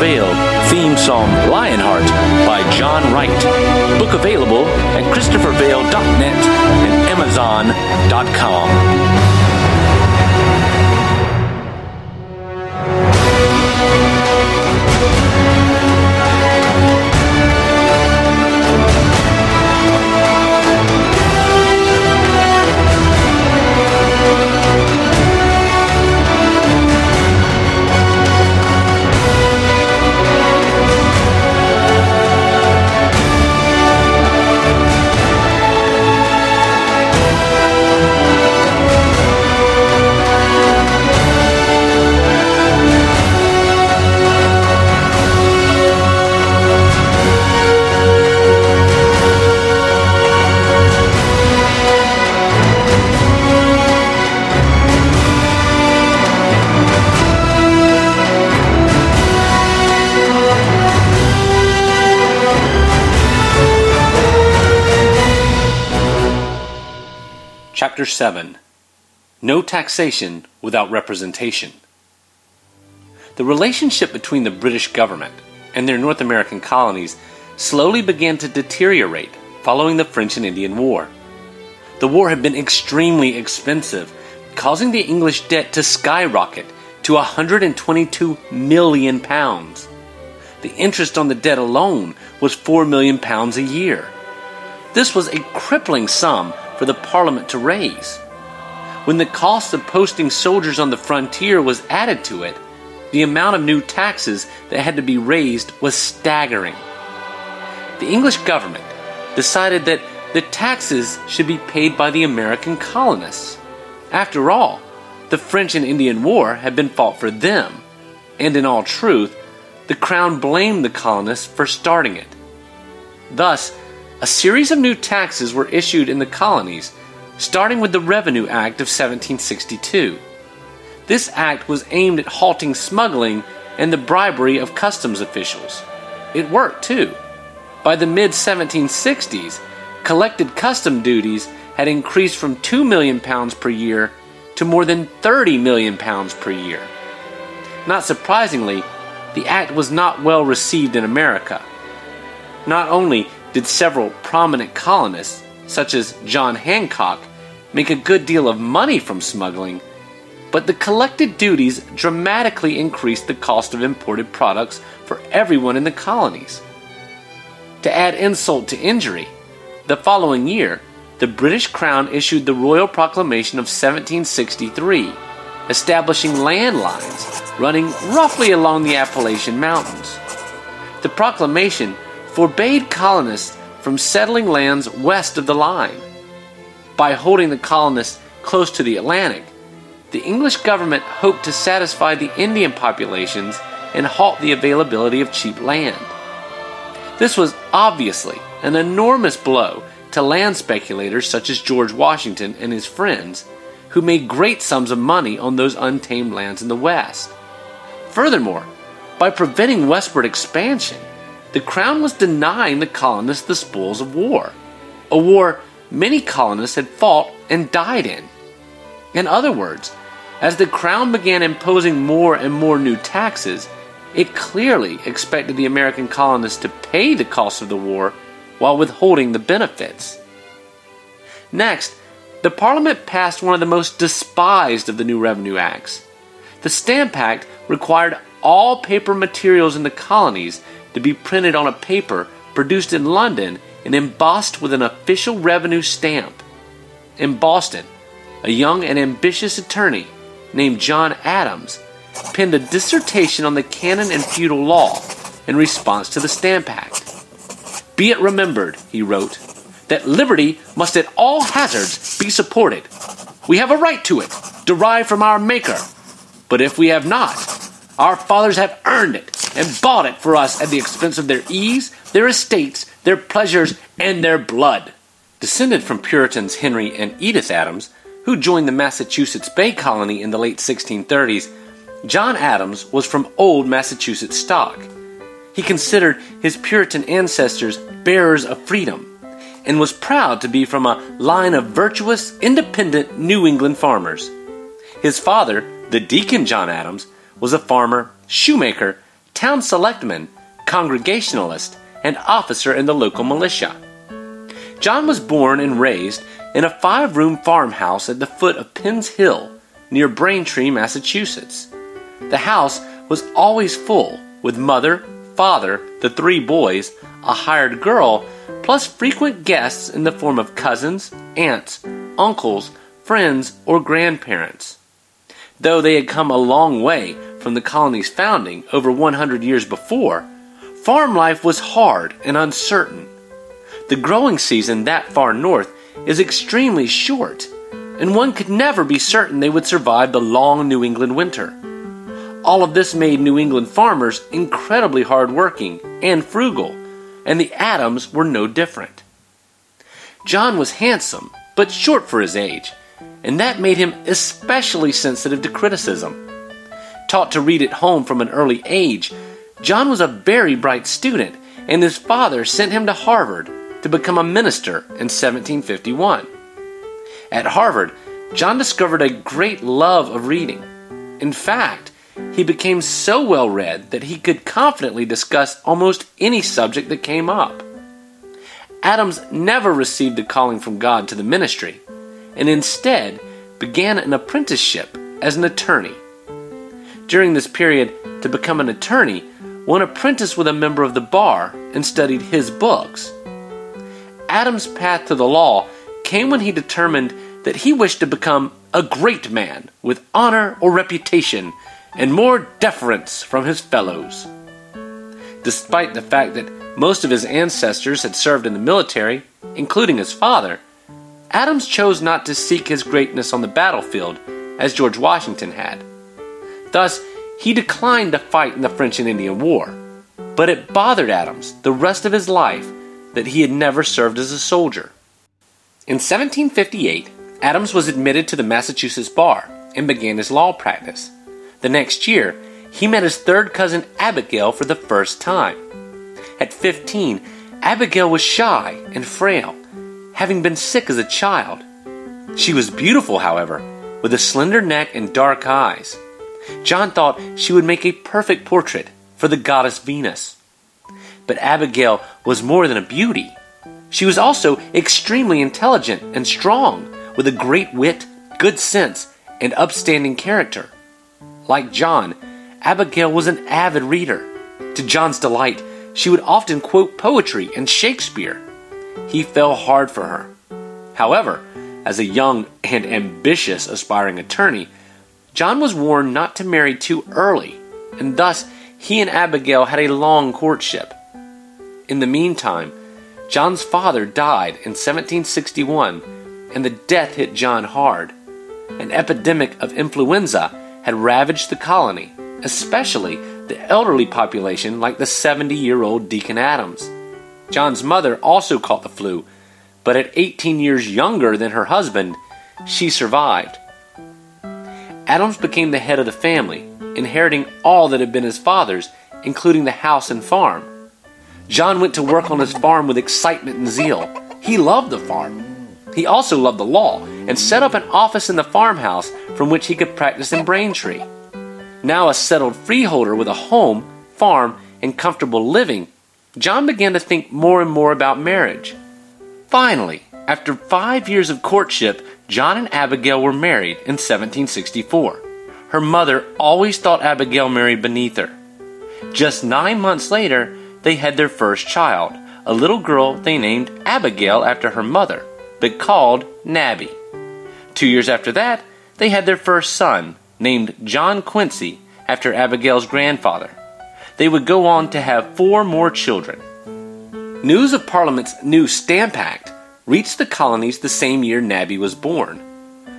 Vale. Theme song Lionheart by John Wright. Book available at ChristopherVale.net and Amazon.com. Chapter 7 No Taxation Without Representation. The relationship between the British government and their North American colonies slowly began to deteriorate following the French and Indian War. The war had been extremely expensive, causing the English debt to skyrocket to 122 million pounds. The interest on the debt alone was 4 million pounds a year. This was a crippling sum for the Parliament to raise. When the cost of posting soldiers on the frontier was added to it, the amount of new taxes that had to be raised was staggering. The English government decided that the taxes should be paid by the American colonists. After all, the French and Indian War had been fought for them, and in all truth, the Crown blamed the colonists for starting it. Thus, a series of new taxes were issued in the colonies, starting with the Revenue Act of 1762. This act was aimed at halting smuggling and the bribery of customs officials. It worked too. By the mid 1760s, collected custom duties had increased from 2 million pounds per year to more than 30 million pounds per year. Not surprisingly, the act was not well received in America. Not only did several prominent colonists, such as John Hancock, make a good deal of money from smuggling, but the collected duties dramatically increased the cost of imported products for everyone in the colonies. To add insult to injury, the following year, the British Crown issued the Royal Proclamation of 1763, establishing land lines running roughly along the Appalachian Mountains. The proclamation forbade colonists from settling lands west of the line. By holding the colonists close to the Atlantic, the English government hoped to satisfy the Indian populations and halt the availability of cheap land. This was obviously an enormous blow to land speculators such as George Washington and his friends, who made great sums of money on those untamed lands in the West. Furthermore, by preventing westward expansion, the crown was denying the colonists the spoils of war, a war many colonists had fought and died in. In other words, as the crown began imposing more and more new taxes, it clearly expected the American colonists to pay the cost of the war while withholding the benefits. Next, the Parliament passed one of the most despised of the new revenue acts. The Stamp Act required all paper materials in the colonies to be printed on a paper produced in London and embossed with an official revenue stamp. In Boston, a young and ambitious attorney named John Adams penned a dissertation on the canon and feudal law in response to the Stamp Act. Be it remembered, he wrote, that liberty must at all hazards be supported. We have a right to it, derived from our Maker. But if we have not, our fathers have earned it and bought it for us at the expense of their ease, their estates, their pleasures, and their blood. Descended from Puritans Henry and Edith Adams, who joined the Massachusetts Bay Colony in the late 1630s, John Adams was from old Massachusetts stock. He considered his Puritan ancestors bearers of freedom and was proud to be from a line of virtuous, independent New England farmers. His father, The Deacon John Adams was a farmer, shoemaker, town selectman, congregationalist, and officer in the local militia. John was born and raised in a five room farmhouse at the foot of Penn's Hill near Braintree, Massachusetts. The house was always full, with mother, father, the three boys, a hired girl, plus frequent guests in the form of cousins, aunts, uncles, friends, or grandparents. Though they had come a long way from the colony's founding over 100 years before, farm life was hard and uncertain. The growing season that far north is extremely short, and one could never be certain they would survive the long New England winter. All of this made New England farmers incredibly hardworking and frugal, and the Adams were no different. John was handsome, but short for his age, and that made him especially sensitive to criticism. Taught to read at home from an early age, John was a very bright student, and his father sent him to Harvard to become a minister in 1751. At Harvard, John discovered a great love of reading. In fact, he became so well read that he could confidently discuss almost any subject that came up. Adams never received a calling from God to the ministry, and instead began an apprenticeship as an attorney. During this period, to become an attorney, one apprenticed with a member of the bar and studied his books. Adams' path to the law came when he determined that he wished to become a great man with honor or reputation and more deference from his fellows. Despite the fact that most of his ancestors had served in the military, including his father, Adams chose not to seek his greatness on the battlefield as George Washington had. Thus, he declined to fight in the French and Indian War, but it bothered Adams the rest of his life that he had never served as a soldier. In 1758, Adams was admitted to the Massachusetts bar and began his law practice. The next year, he met his third cousin Abigail for the first time. At 15, Abigail was shy and frail, having been sick as a child. She was beautiful, however, with a slender neck and dark eyes. John thought she would make a perfect portrait for the goddess Venus. But Abigail was more than a beauty. She was also extremely intelligent and strong, with a great wit, good sense, and upstanding character. Like John, Abigail was an avid reader. To John's delight, she would often quote poetry and Shakespeare. He fell hard for her. However, as a young and ambitious aspiring attorney, John was warned not to marry too early, and thus he and Abigail had a long courtship. In the meantime, John's father died in 1761, and the death hit John hard. An epidemic of influenza had ravaged the colony, especially the elderly population like the 70 year old Deacon Adams. John's mother also caught the flu, but at 18 years younger than her husband, she survived. Adams became the head of the family, inheriting all that had been his father's, including the house and farm. John went to work on his farm with excitement and zeal. He loved the farm. He also loved the law and set up an office in the farmhouse from which he could practice in Braintree. Now a settled freeholder with a home, farm, and comfortable living, John began to think more and more about marriage. Finally, after five years of courtship, John and Abigail were married in 1764. Her mother always thought Abigail married beneath her. Just nine months later, they had their first child, a little girl they named Abigail after her mother, but called Nabby. Two years after that, they had their first son, named John Quincy after Abigail's grandfather. They would go on to have four more children. News of Parliament's new Stamp Act reached the colonies the same year Nabby was born.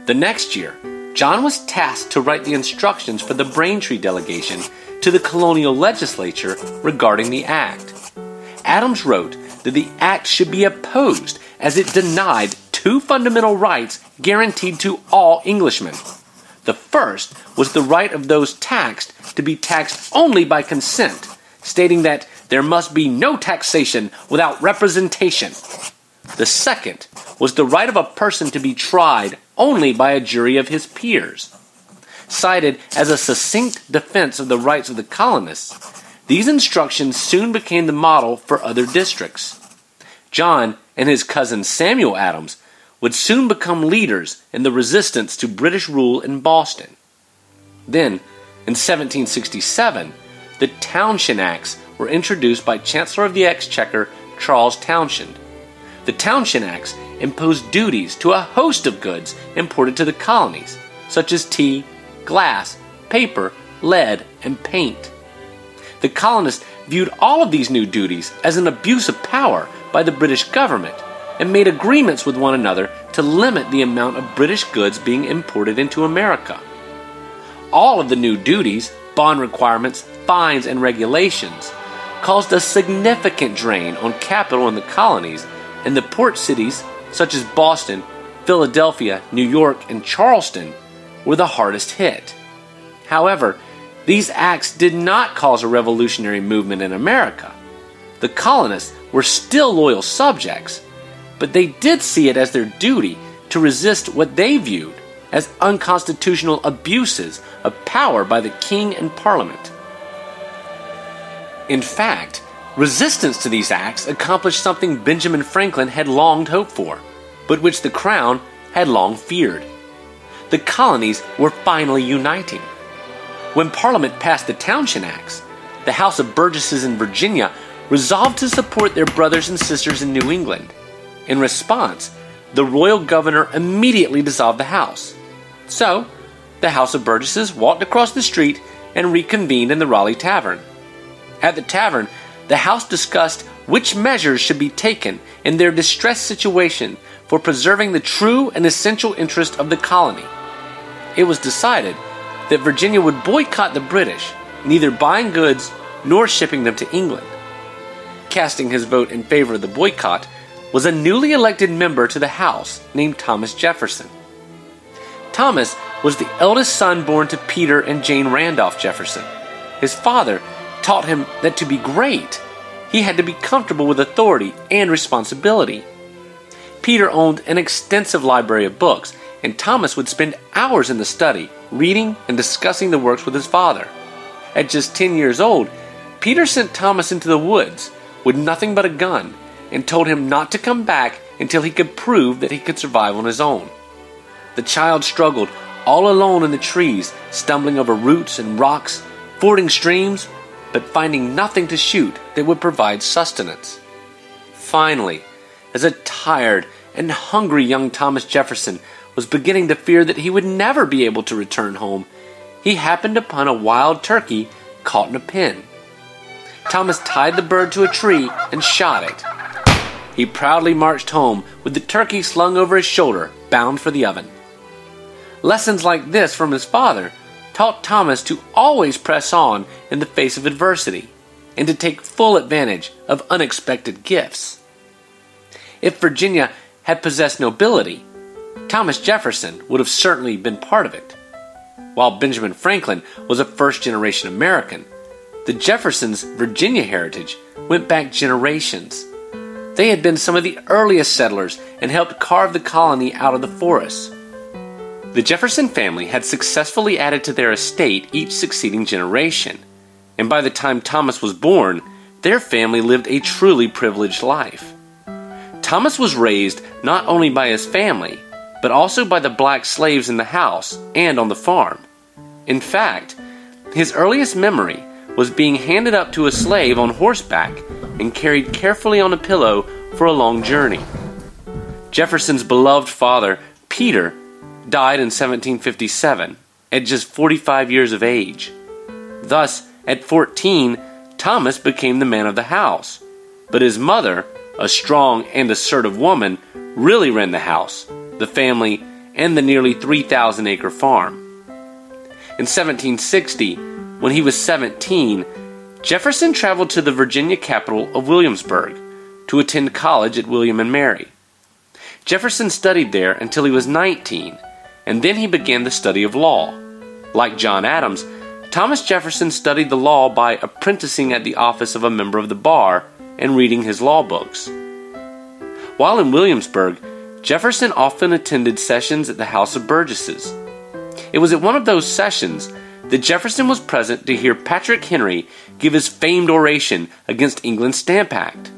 The next year, John was tasked to write the instructions for the Braintree delegation to the colonial legislature regarding the act. Adams wrote that the act should be opposed as it denied two fundamental rights guaranteed to all Englishmen. The first was the right of those taxed to be taxed only by consent, stating that there must be no taxation without representation. The second was the right of a person to be tried only by a jury of his peers. cited as a succinct defense of the rights of the colonists, these instructions soon became the model for other districts. John and his cousin Samuel Adams would soon become leaders in the resistance to British rule in Boston. Then, in 1767, the Townshend Acts were introduced by Chancellor of the Exchequer Charles Townshend. The Townshend Acts imposed duties to a host of goods imported to the colonies, such as tea, glass, paper, lead, and paint. The colonists viewed all of these new duties as an abuse of power by the British government and made agreements with one another to limit the amount of British goods being imported into America. All of the new duties, bond requirements, fines, and regulations caused a significant drain on capital in the colonies, and the port cities such as Boston, Philadelphia, New York, and Charleston were the hardest hit. However, these acts did not cause a revolutionary movement in America. The colonists were still loyal subjects, but they did see it as their duty to resist what they viewed as unconstitutional abuses of power by the king and parliament. In fact, resistance to these acts accomplished something Benjamin Franklin had long hoped for, but which the crown had long feared. The colonies were finally uniting. When Parliament passed the Townshend Acts, the House of Burgesses in Virginia resolved to support their brothers and sisters in New England. In response, the royal governor immediately dissolved the House. So, the House of Burgesses walked across the street and reconvened in the Raleigh Tavern. At the tavern, the House discussed which measures should be taken in their distressed situation for preserving the true and essential interest of the colony. It was decided that Virginia would boycott the British, neither buying goods nor shipping them to England. Casting his vote in favor of the boycott was a newly elected member to the House named Thomas Jefferson. Thomas was the eldest son born to Peter and Jane Randolph Jefferson. His father taught him that to be great, he had to be comfortable with authority and responsibility. Peter owned an extensive library of books, and Thomas would spend hours in the study, reading and discussing the works with his father. At just 10 years old, Peter sent Thomas into the woods with nothing but a gun and told him not to come back until he could prove that he could survive on his own. The child struggled all alone in the trees, stumbling over roots and rocks, fording streams, but finding nothing to shoot that would provide sustenance. Finally, as a tired and hungry young Thomas Jefferson was beginning to fear that he would never be able to return home, he happened upon a wild turkey caught in a pen. Thomas tied the bird to a tree and shot it. He proudly marched home with the turkey slung over his shoulder, bound for the oven. Lessons like this from his father taught Thomas to always press on in the face of adversity and to take full advantage of unexpected gifts. If Virginia had possessed nobility, Thomas Jefferson would have certainly been part of it. While Benjamin Franklin was a first generation American, the Jeffersons' Virginia heritage went back generations. They had been some of the earliest settlers and helped carve the colony out of the forests. The Jefferson family had successfully added to their estate each succeeding generation, and by the time Thomas was born, their family lived a truly privileged life. Thomas was raised not only by his family, but also by the black slaves in the house and on the farm. In fact, his earliest memory was being handed up to a slave on horseback and carried carefully on a pillow for a long journey. Jefferson's beloved father, Peter, died in 1757 at just 45 years of age. Thus, at 14, Thomas became the man of the house. But his mother, a strong and assertive woman, really ran the house, the family, and the nearly 3,000 acre farm. In 1760, when he was 17, Jefferson traveled to the Virginia capital of Williamsburg to attend college at William and Mary. Jefferson studied there until he was 19 and then he began the study of law. Like John Adams, Thomas Jefferson studied the law by apprenticing at the office of a member of the bar and reading his law books. While in Williamsburg, Jefferson often attended sessions at the House of Burgesses. It was at one of those sessions that Jefferson was present to hear Patrick Henry give his famed oration against England's Stamp Act.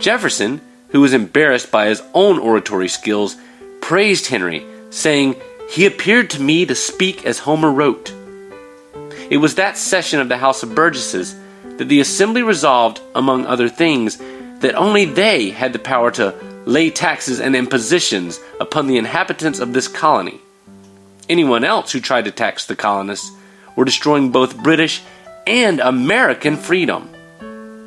Jefferson, who was embarrassed by his own oratory skills, praised Henry, saying, He appeared to me to speak as Homer wrote. It was that session of the House of Burgesses that the Assembly resolved, among other things, that only they had the power to lay taxes and impositions upon the inhabitants of this colony. Anyone else who tried to tax the colonists were destroying both British and American freedom.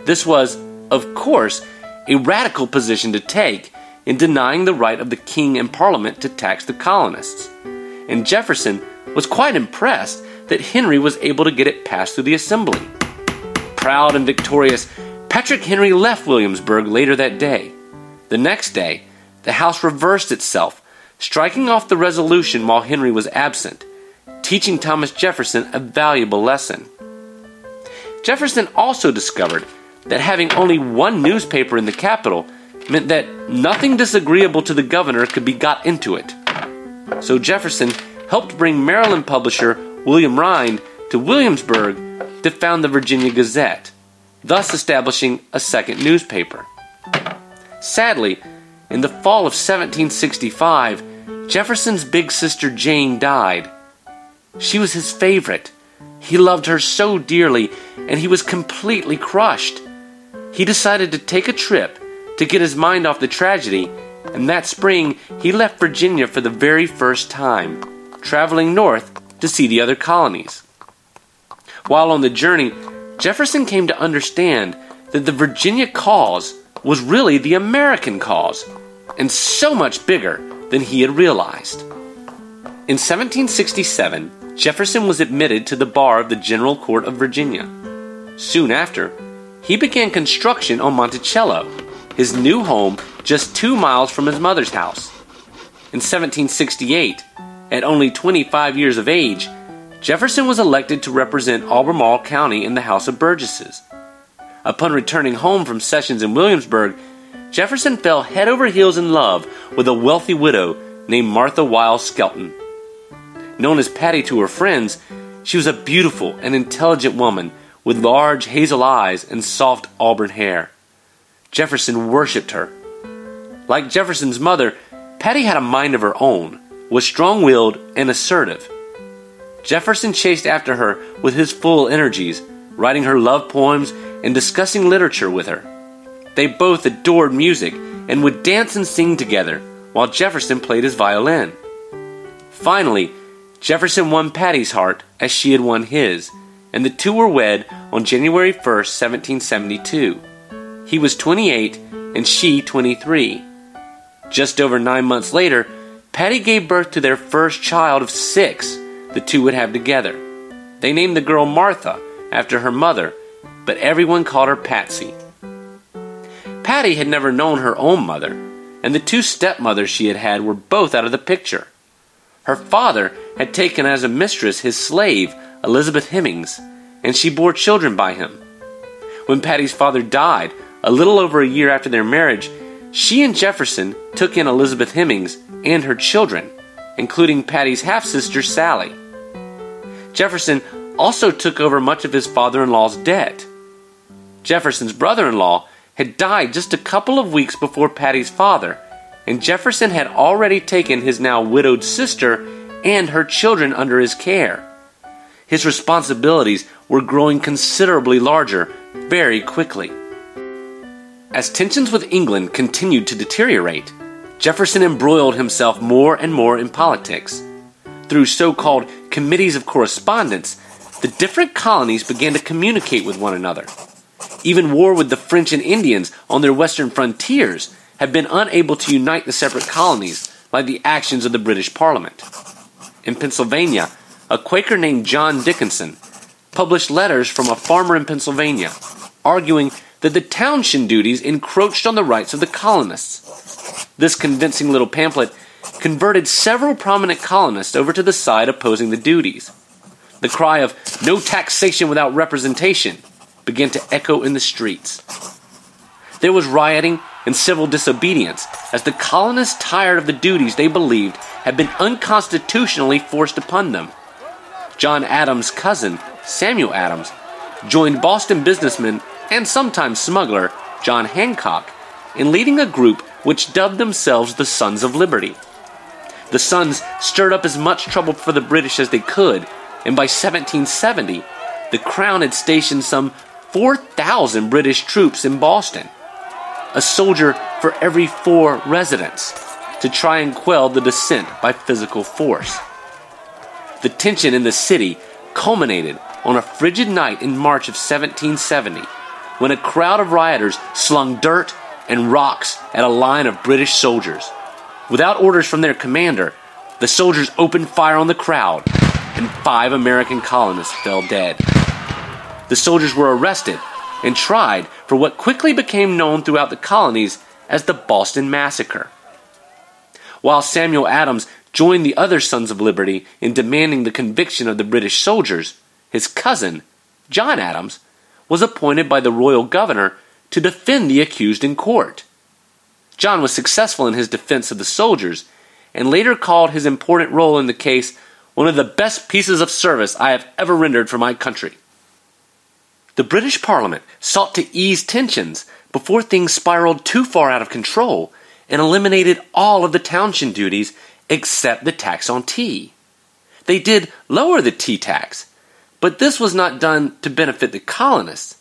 This was, of course, a radical position to take in denying the right of the king and parliament to tax the colonists. And Jefferson was quite impressed that Henry was able to get it passed through the assembly. Proud and victorious, Patrick Henry left Williamsburg later that day. The next day, the House reversed itself, striking off the resolution while Henry was absent, teaching Thomas Jefferson a valuable lesson. Jefferson also discovered that having only one newspaper in the capital meant that nothing disagreeable to the governor could be got into it. So Jefferson helped bring Maryland publisher William Rind to Williamsburg to found the Virginia Gazette, thus establishing a second newspaper. Sadly, in the fall of 1765, Jefferson's big sister Jane died. She was his favorite. He loved her so dearly, and he was completely crushed. He decided to take a trip to get his mind off the tragedy, and that spring he left Virginia for the very first time, traveling north to see the other colonies. While on the journey, Jefferson came to understand that the Virginia cause was really the American cause, and so much bigger than he had realized. In 1767, Jefferson was admitted to the bar of the General Court of Virginia. Soon after, he began construction on Monticello, his new home just two miles from his mother's house. In 1768, at only 25 years of age, Jefferson was elected to represent Albemarle County in the House of Burgesses. Upon returning home from sessions in Williamsburg, Jefferson fell head over heels in love with a wealthy widow named Martha Wayles Skelton. Known as Patty to her friends, she was a beautiful and intelligent woman with large hazel eyes and soft auburn hair. Jefferson worshipped her. Like Jefferson's mother, Patty had a mind of her own, was strong willed and assertive. Jefferson chased after her with his full energies, writing her love poems and discussing literature with her. They both adored music and would dance and sing together while Jefferson played his violin. Finally, Jefferson won Patty's heart as she had won his, and the two were wed on January 1, 1772. He was 28 and she 23. Just over nine months later, Patty gave birth to their first child of six the two would have together. They named the girl Martha after her mother, but everyone called her Patsy. Patty had never known her own mother, and the two stepmothers she had had were both out of the picture. Her father had taken as a mistress his slave, Elizabeth Hemings, and she bore children by him. When Patty's father died, a little over a year after their marriage, she and Jefferson took in Elizabeth Hemings and her children, including Patty's half sister Sally. Jefferson also took over much of his father in law's debt. Jefferson's brother in law had died just a couple of weeks before Patty's father, and Jefferson had already taken his now widowed sister and her children under his care. His responsibilities were growing considerably larger very quickly. As tensions with England continued to deteriorate, Jefferson embroiled himself more and more in politics. Through so called committees of correspondence, the different colonies began to communicate with one another. Even war with the French and Indians on their western frontiers had been unable to unite the separate colonies by the actions of the British Parliament. In Pennsylvania, a Quaker named John Dickinson published letters from a farmer in Pennsylvania arguing that the townshend duties encroached on the rights of the colonists. This convincing little pamphlet converted several prominent colonists over to the side opposing the duties. The cry of no taxation without representation began to echo in the streets. There was rioting and civil disobedience as the colonists tired of the duties they believed had been unconstitutionally forced upon them. John Adams' cousin, Samuel Adams, joined Boston businessman and sometimes smuggler John Hancock in leading a group which dubbed themselves the Sons of Liberty. The Sons stirred up as much trouble for the British as they could, and by 1770, the Crown had stationed some 4,000 British troops in Boston a soldier for every four residents, to try and quell the dissent by physical force. The tension in the city culminated on a frigid night in March of 1770 when a crowd of rioters slung dirt and rocks at a line of British soldiers. Without orders from their commander, the soldiers opened fire on the crowd, and five American colonists fell dead. The soldiers were arrested and tried for what quickly became known throughout the colonies as the Boston Massacre. While Samuel Adams joined the other Sons of Liberty in demanding the conviction of the British soldiers, his cousin, John Adams, was appointed by the royal governor to defend the accused in court. John was successful in his defense of the soldiers and later called his important role in the case one of the best pieces of service I have ever rendered for my country. The British Parliament sought to ease tensions before things spiraled too far out of control and eliminated all of the townshend duties except the tax on tea. They did lower the tea tax, but this was not done to benefit the colonists.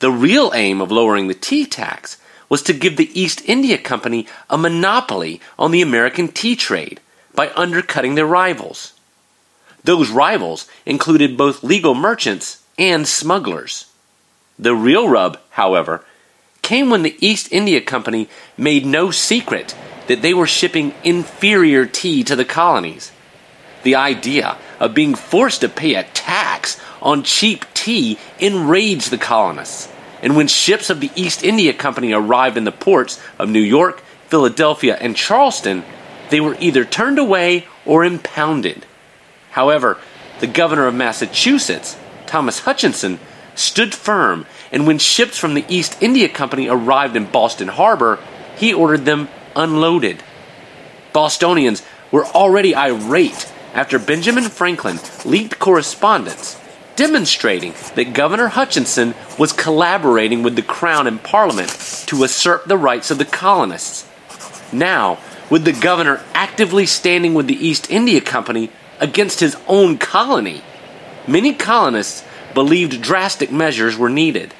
The real aim of lowering the tea tax was to give the East India Company a monopoly on the American tea trade by undercutting their rivals. Those rivals included both legal merchants and smugglers. The real rub, however, came when the East India Company made no secret that they were shipping inferior tea to the colonies. The idea of being forced to pay a tax on cheap tea enraged the colonists, and when ships of the East India Company arrived in the ports of New York, Philadelphia, and Charleston, they were either turned away or impounded. However, the governor of Massachusetts, Thomas Hutchinson, stood firm, and when ships from the East India Company arrived in Boston Harbor, he ordered them unloaded. Bostonians were already irate after Benjamin Franklin leaked correspondence demonstrating that Governor Hutchinson was collaborating with the Crown and Parliament to usurp the rights of the colonists. Now, with the governor actively standing with the East India Company against his own colony, many colonists believed drastic measures were needed.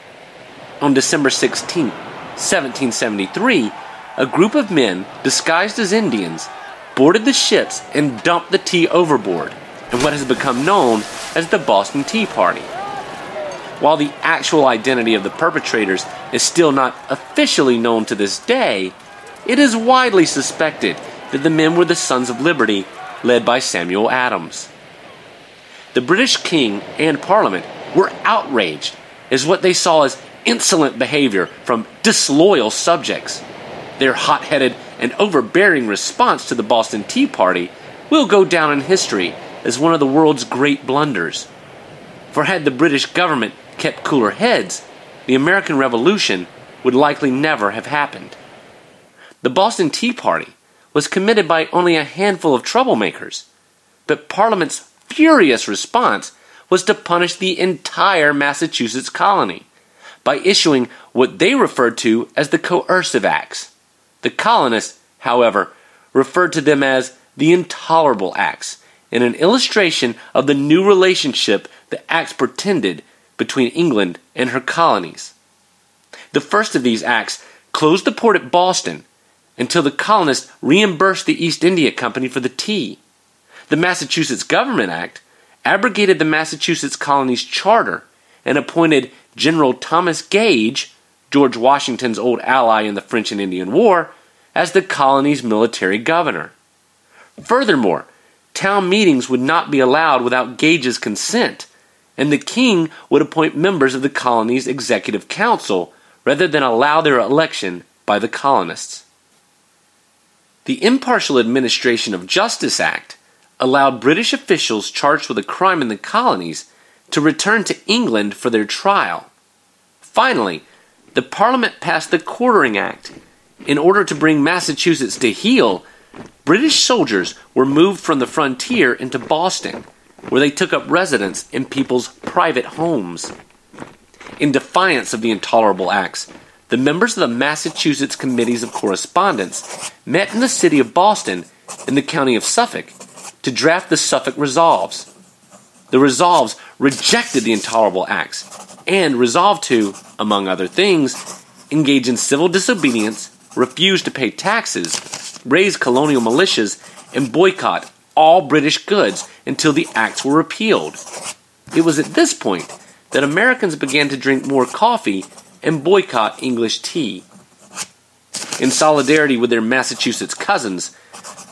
On December 16, 1773, a group of men disguised as Indians boarded the ships and dumped the tea overboard in what has become known as the Boston Tea Party. While the actual identity of the perpetrators is still not officially known to this day, it is widely suspected that the men were the Sons of Liberty led by Samuel Adams. The British King and Parliament were outraged as what they saw as insolent behavior from disloyal subjects. Their hot headed and overbearing response to the Boston Tea Party will go down in history as one of the world's great blunders. For had the British government kept cooler heads, the American Revolution would likely never have happened. The Boston Tea Party was committed by only a handful of troublemakers, but Parliament's furious response was to punish the entire Massachusetts colony by issuing what they referred to as the coercive acts. The colonists, however, referred to them as the intolerable acts in an illustration of the new relationship the acts pretended between England and her colonies. The first of these acts closed the port at Boston until the colonists reimbursed the East India Company for the tea. The Massachusetts Government Act abrogated the Massachusetts colony's charter and appointed General Thomas Gage, George Washington's old ally in the French and Indian War, as the colony's military governor. Furthermore, town meetings would not be allowed without Gage's consent, and the king would appoint members of the colony's executive council rather than allow their election by the colonists. The Impartial Administration of Justice Act allowed British officials charged with a crime in the colonies to return to England for their trial. Finally, the Parliament passed the Quartering Act, In order to bring Massachusetts to heel, British soldiers were moved from the frontier into Boston, where they took up residence in people's private homes. In defiance of the intolerable acts, the members of the Massachusetts Committees of Correspondence met in the city of Boston in the county of Suffolk to draft the Suffolk Resolves. The Resolves rejected the intolerable acts and resolved to, among other things, engage in civil disobedience, refuse to pay taxes, raise colonial militias, and boycott all British goods until the acts were repealed. It was at this point that Americans began to drink more coffee and boycott English tea. In solidarity with their Massachusetts cousins,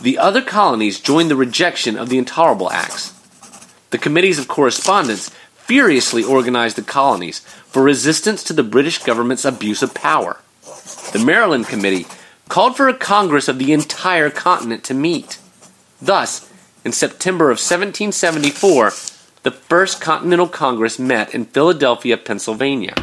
the other colonies joined the rejection of the Intolerable Acts. The committees of correspondence furiously organized the colonies for resistance to the British government's abuse of power. The Maryland Committee called for a Congress of the entire continent to meet. Thus, in September of 1774, the First Continental Congress met in Philadelphia, Pennsylvania.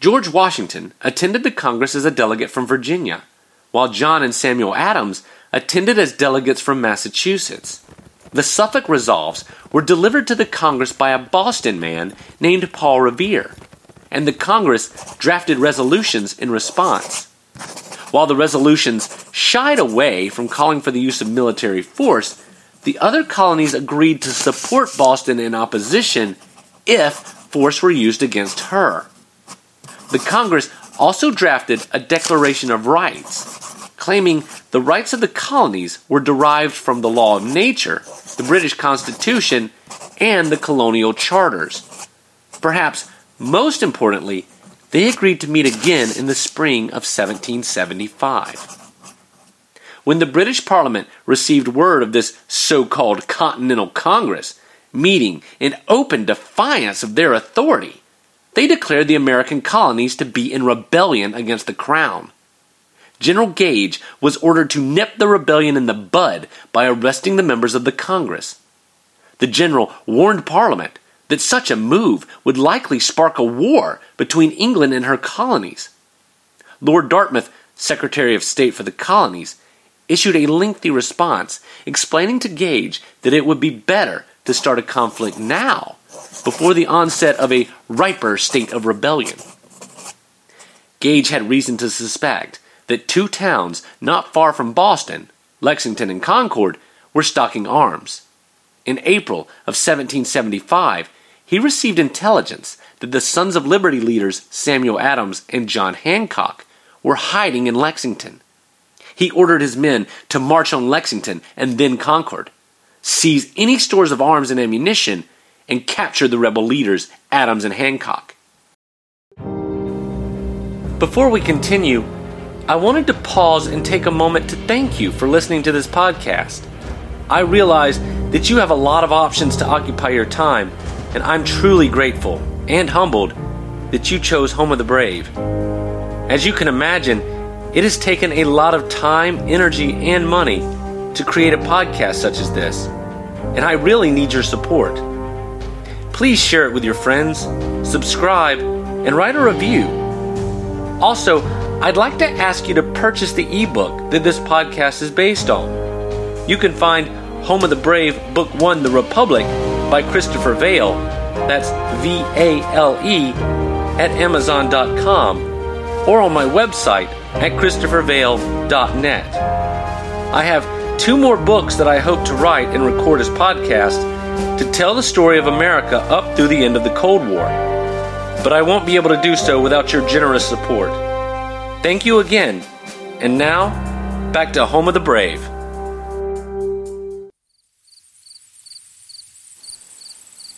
George Washington attended the Congress as a delegate from Virginia, while John and Samuel Adams attended as delegates from Massachusetts. The Suffolk Resolves were delivered to the Congress by a Boston man named Paul Revere, and the Congress drafted resolutions in response. While the resolutions shied away from calling for the use of military force, the other colonies agreed to support Boston in opposition if force were used against her. The Congress also drafted a Declaration of Rights, claiming the rights of the colonies were derived from the law of nature, the British Constitution, and the colonial charters. Perhaps most importantly, they agreed to meet again in the spring of 1775. When the British Parliament received word of this so called Continental Congress meeting in open defiance of their authority, they declared the American colonies to be in rebellion against the Crown. General Gage was ordered to nip the rebellion in the bud by arresting the members of the Congress. The general warned Parliament that such a move would likely spark a war between England and her colonies. Lord Dartmouth, Secretary of State for the Colonies, issued a lengthy response explaining to Gage that it would be better to start a conflict now before the onset of a riper state of rebellion. Gage had reason to suspect that two towns not far from Boston, Lexington and Concord, were stocking arms. In April of 1775, he received intelligence that the Sons of Liberty leaders Samuel Adams and John Hancock were hiding in Lexington. He ordered his men to march on Lexington and then Concord, seize any stores of arms and ammunition, and capture the rebel leaders, Adams and Hancock. Before we continue, I wanted to pause and take a moment to thank you for listening to this podcast. I realize that you have a lot of options to occupy your time, and I'm truly grateful and humbled that you chose Home of the Brave. As you can imagine, it has taken a lot of time, energy, and money to create a podcast such as this, and I really need your support. Please share it with your friends, subscribe, and write a review. Also, I'd like to ask you to purchase the ebook that this podcast is based on. You can find Home of the Brave, Book 1 The Republic by Christopher Vale, that's V A L E, at Amazon.com, or on my website at ChristopherVale.net. I have two more books that I hope to write and record as podcasts to tell the story of America up through the end of the Cold War. But I won't be able to do so without your generous support. Thank you again. And now, back to Home of the Brave.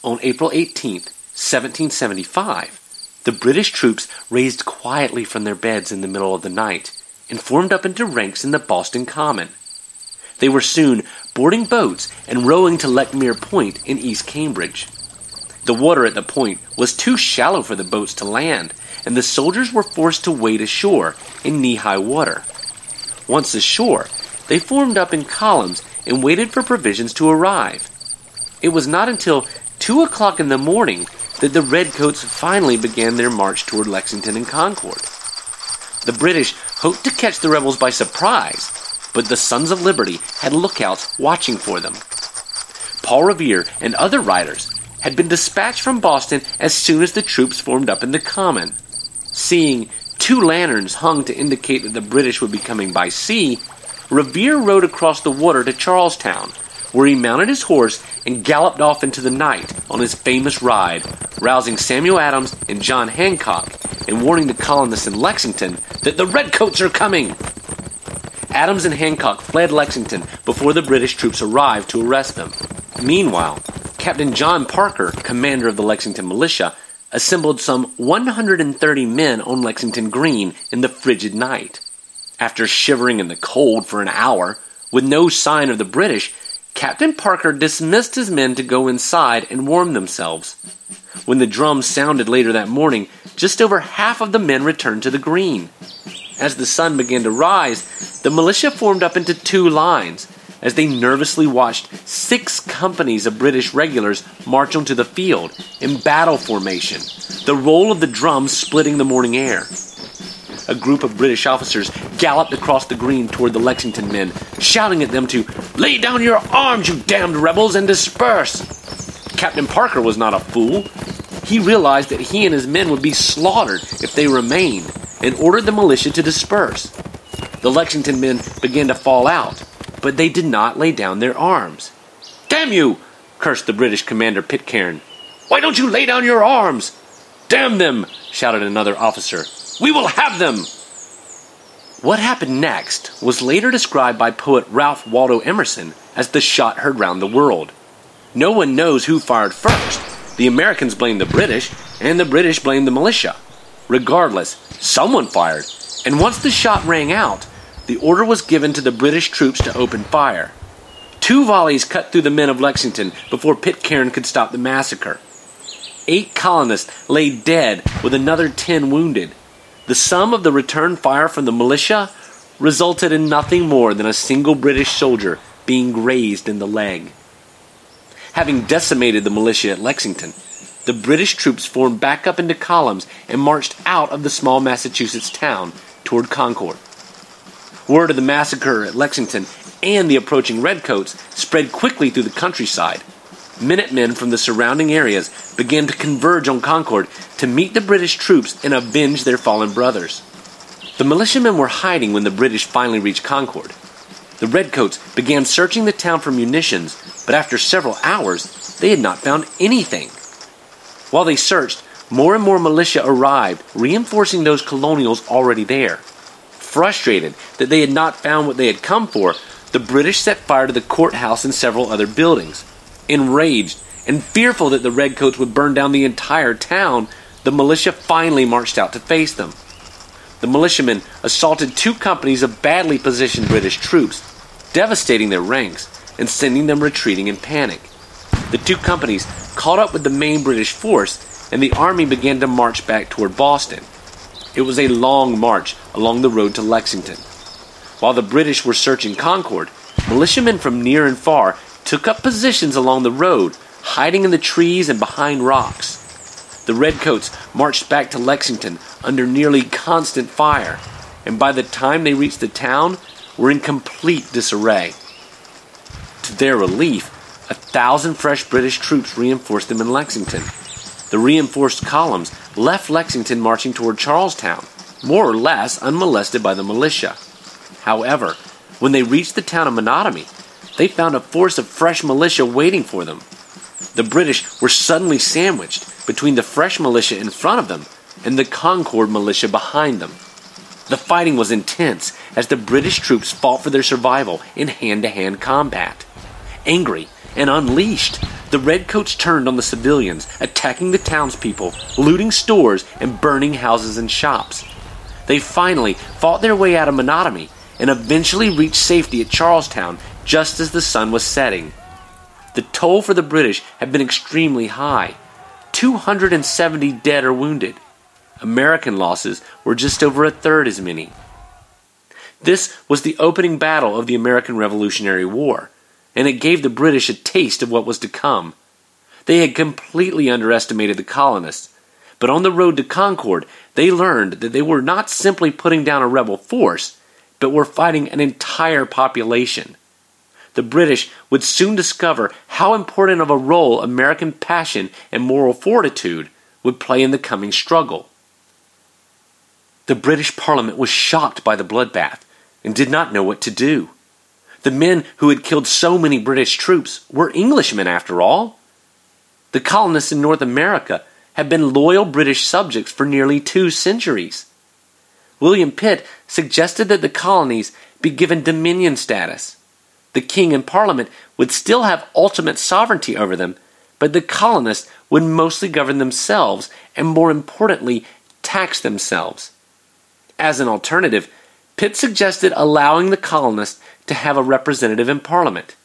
On April 18th, 1775, the British troops raised quietly from their beds in the middle of the night and formed up into ranks in the Boston Common. They were soon boarding boats and rowing to Lechmere Point in East Cambridge. The water at the point was too shallow for the boats to land, and the soldiers were forced to wade ashore in knee high water. Once ashore, they formed up in columns and waited for provisions to arrive. It was not until two o'clock in the morning that the redcoats finally began their march toward Lexington and Concord. The British hoped to catch the rebels by surprise, but the Sons of Liberty had lookouts watching for them. Paul Revere and other riders had been dispatched from Boston as soon as the troops formed up in the Common. Seeing two lanterns hung to indicate that the British would be coming by sea, Revere rode across the water to Charlestown, where he mounted his horse and galloped off into the night on his famous ride, rousing Samuel Adams and John Hancock and warning the colonists in Lexington that the Redcoats are coming. Adams and Hancock fled Lexington before the British troops arrived to arrest them. Meanwhile, Captain John Parker, commander of the Lexington militia, assembled some 130 men on Lexington Green in the frigid night. After shivering in the cold for an hour, with no sign of the British, Captain Parker dismissed his men to go inside and warm themselves. When the drums sounded later that morning, just over half of the men returned to the green. As the sun began to rise, the militia formed up into two lines as they nervously watched six companies of British regulars march onto the field in battle formation, the roll of the drums splitting the morning air. A group of British officers galloped across the green toward the Lexington men, shouting at them to lay down your arms, you damned rebels, and disperse. Captain Parker was not a fool. He realized that he and his men would be slaughtered if they remained, and ordered the militia to disperse. The Lexington men began to fall out, but they did not lay down their arms. Damn you! cursed the British commander Pitcairn. Why don't you lay down your arms? Damn them! shouted another officer. We will have them! What happened next was later described by poet Ralph Waldo Emerson as the shot heard round the world. No one knows who fired first. The Americans blamed the British, and the British blamed the militia. Regardless, someone fired, and once the shot rang out, the order was given to the British troops to open fire. Two volleys cut through the men of Lexington before Pitcairn could stop the massacre. Eight colonists lay dead with another ten wounded. The sum of the return fire from the militia resulted in nothing more than a single British soldier being grazed in the leg. Having decimated the militia at Lexington, the British troops formed back up into columns and marched out of the small Massachusetts town toward Concord. Word of the massacre at Lexington and the approaching redcoats spread quickly through the countryside. Minutemen from the surrounding areas began to converge on Concord to meet the British troops and avenge their fallen brothers. The militiamen were hiding when the British finally reached Concord. The redcoats began searching the town for munitions, but after several hours, they had not found anything. While they searched, more and more militia arrived, reinforcing those colonials already there. Frustrated that they had not found what they had come for, the British set fire to the courthouse and several other buildings. Enraged and fearful that the Redcoats would burn down the entire town, the militia finally marched out to face them. The militiamen assaulted two companies of badly positioned British troops, devastating their ranks and sending them retreating in panic. The two companies caught up with the main British force, and the army began to march back toward Boston. It was a long march along the road to Lexington. While the British were searching Concord, militiamen from near and far took up positions along the road, hiding in the trees and behind rocks. The Redcoats marched back to Lexington under nearly constant fire, and by the time they reached the town, were in complete disarray. To their relief, a thousand fresh British troops reinforced them in Lexington. The reinforced columns left Lexington marching toward Charlestown, more or less unmolested by the militia. However, when they reached the town of Menotomy, they found a force of fresh militia waiting for them. The British were suddenly sandwiched between the fresh militia in front of them and the Concord militia behind them. The fighting was intense as the British troops fought for their survival in hand to hand combat. Angry and unleashed, the Redcoats turned on the civilians, attacking the townspeople, looting stores, and burning houses and shops. They finally fought their way out of Menotomy and eventually reached safety at Charlestown just as the sun was setting. The toll for the British had been extremely high 270 dead or wounded. American losses were just over a third as many. This was the opening battle of the American Revolutionary War and it gave the British a taste of what was to come. They had completely underestimated the colonists, But on the road to Concord, they learned that they were not simply putting down a rebel force, but were fighting an entire population. The British would soon discover how important of a role American passion and moral fortitude would play in the coming struggle. The British Parliament was shocked by the bloodbath and did not know what to do. The men who had killed so many British troops were Englishmen, after all. The colonists in North America had been loyal British subjects for nearly two centuries. William Pitt suggested that the colonies be given dominion status. The king and parliament would still have ultimate sovereignty over them, but the colonists would mostly govern themselves and, more importantly, tax themselves. As an alternative, Pitt suggested allowing the colonists to have a representative in parliament.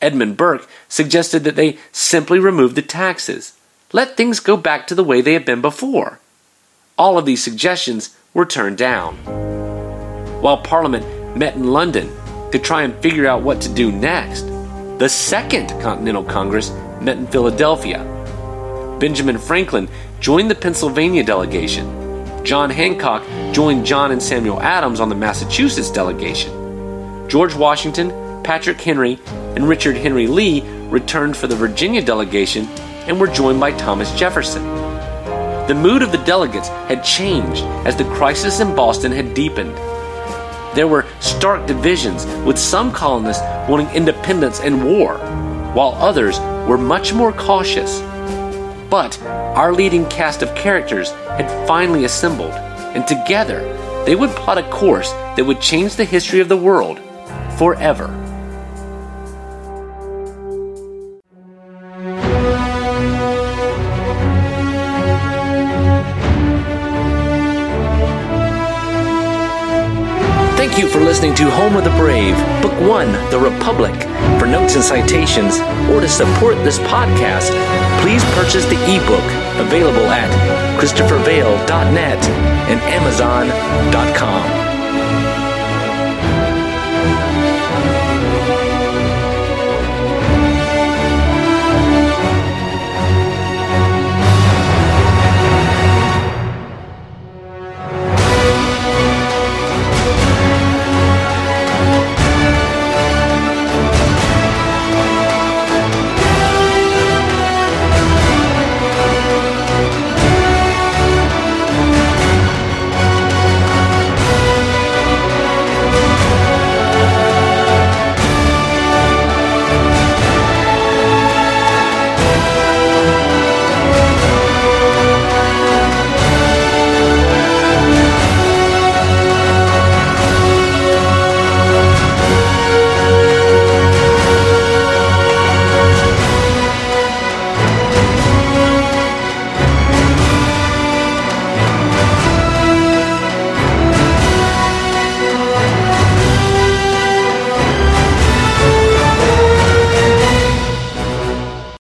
Edmund Burke suggested that they simply remove the taxes. Let things go back to the way they had been before. All of these suggestions were turned down. While Parliament met in London to try and figure out what to do next, the Second Continental Congress met in Philadelphia. Benjamin Franklin joined the Pennsylvania delegation. John Hancock joined John and Samuel Adams on the Massachusetts delegation. George Washington, Patrick Henry, and Richard Henry Lee returned for the Virginia delegation and were joined by Thomas Jefferson. The mood of the delegates had changed as the crisis in Boston had deepened. There were stark divisions, with some colonists wanting independence and war, while others were much more cautious. But our leading cast of characters had finally assembled, and together they would plot a course that would change the history of the world forever. Thank you for listening to Home of the Brave, Book One, The Republic. For notes and citations, or to support this podcast, please purchase the ebook available at ChristopherVale.net and Amazon.com.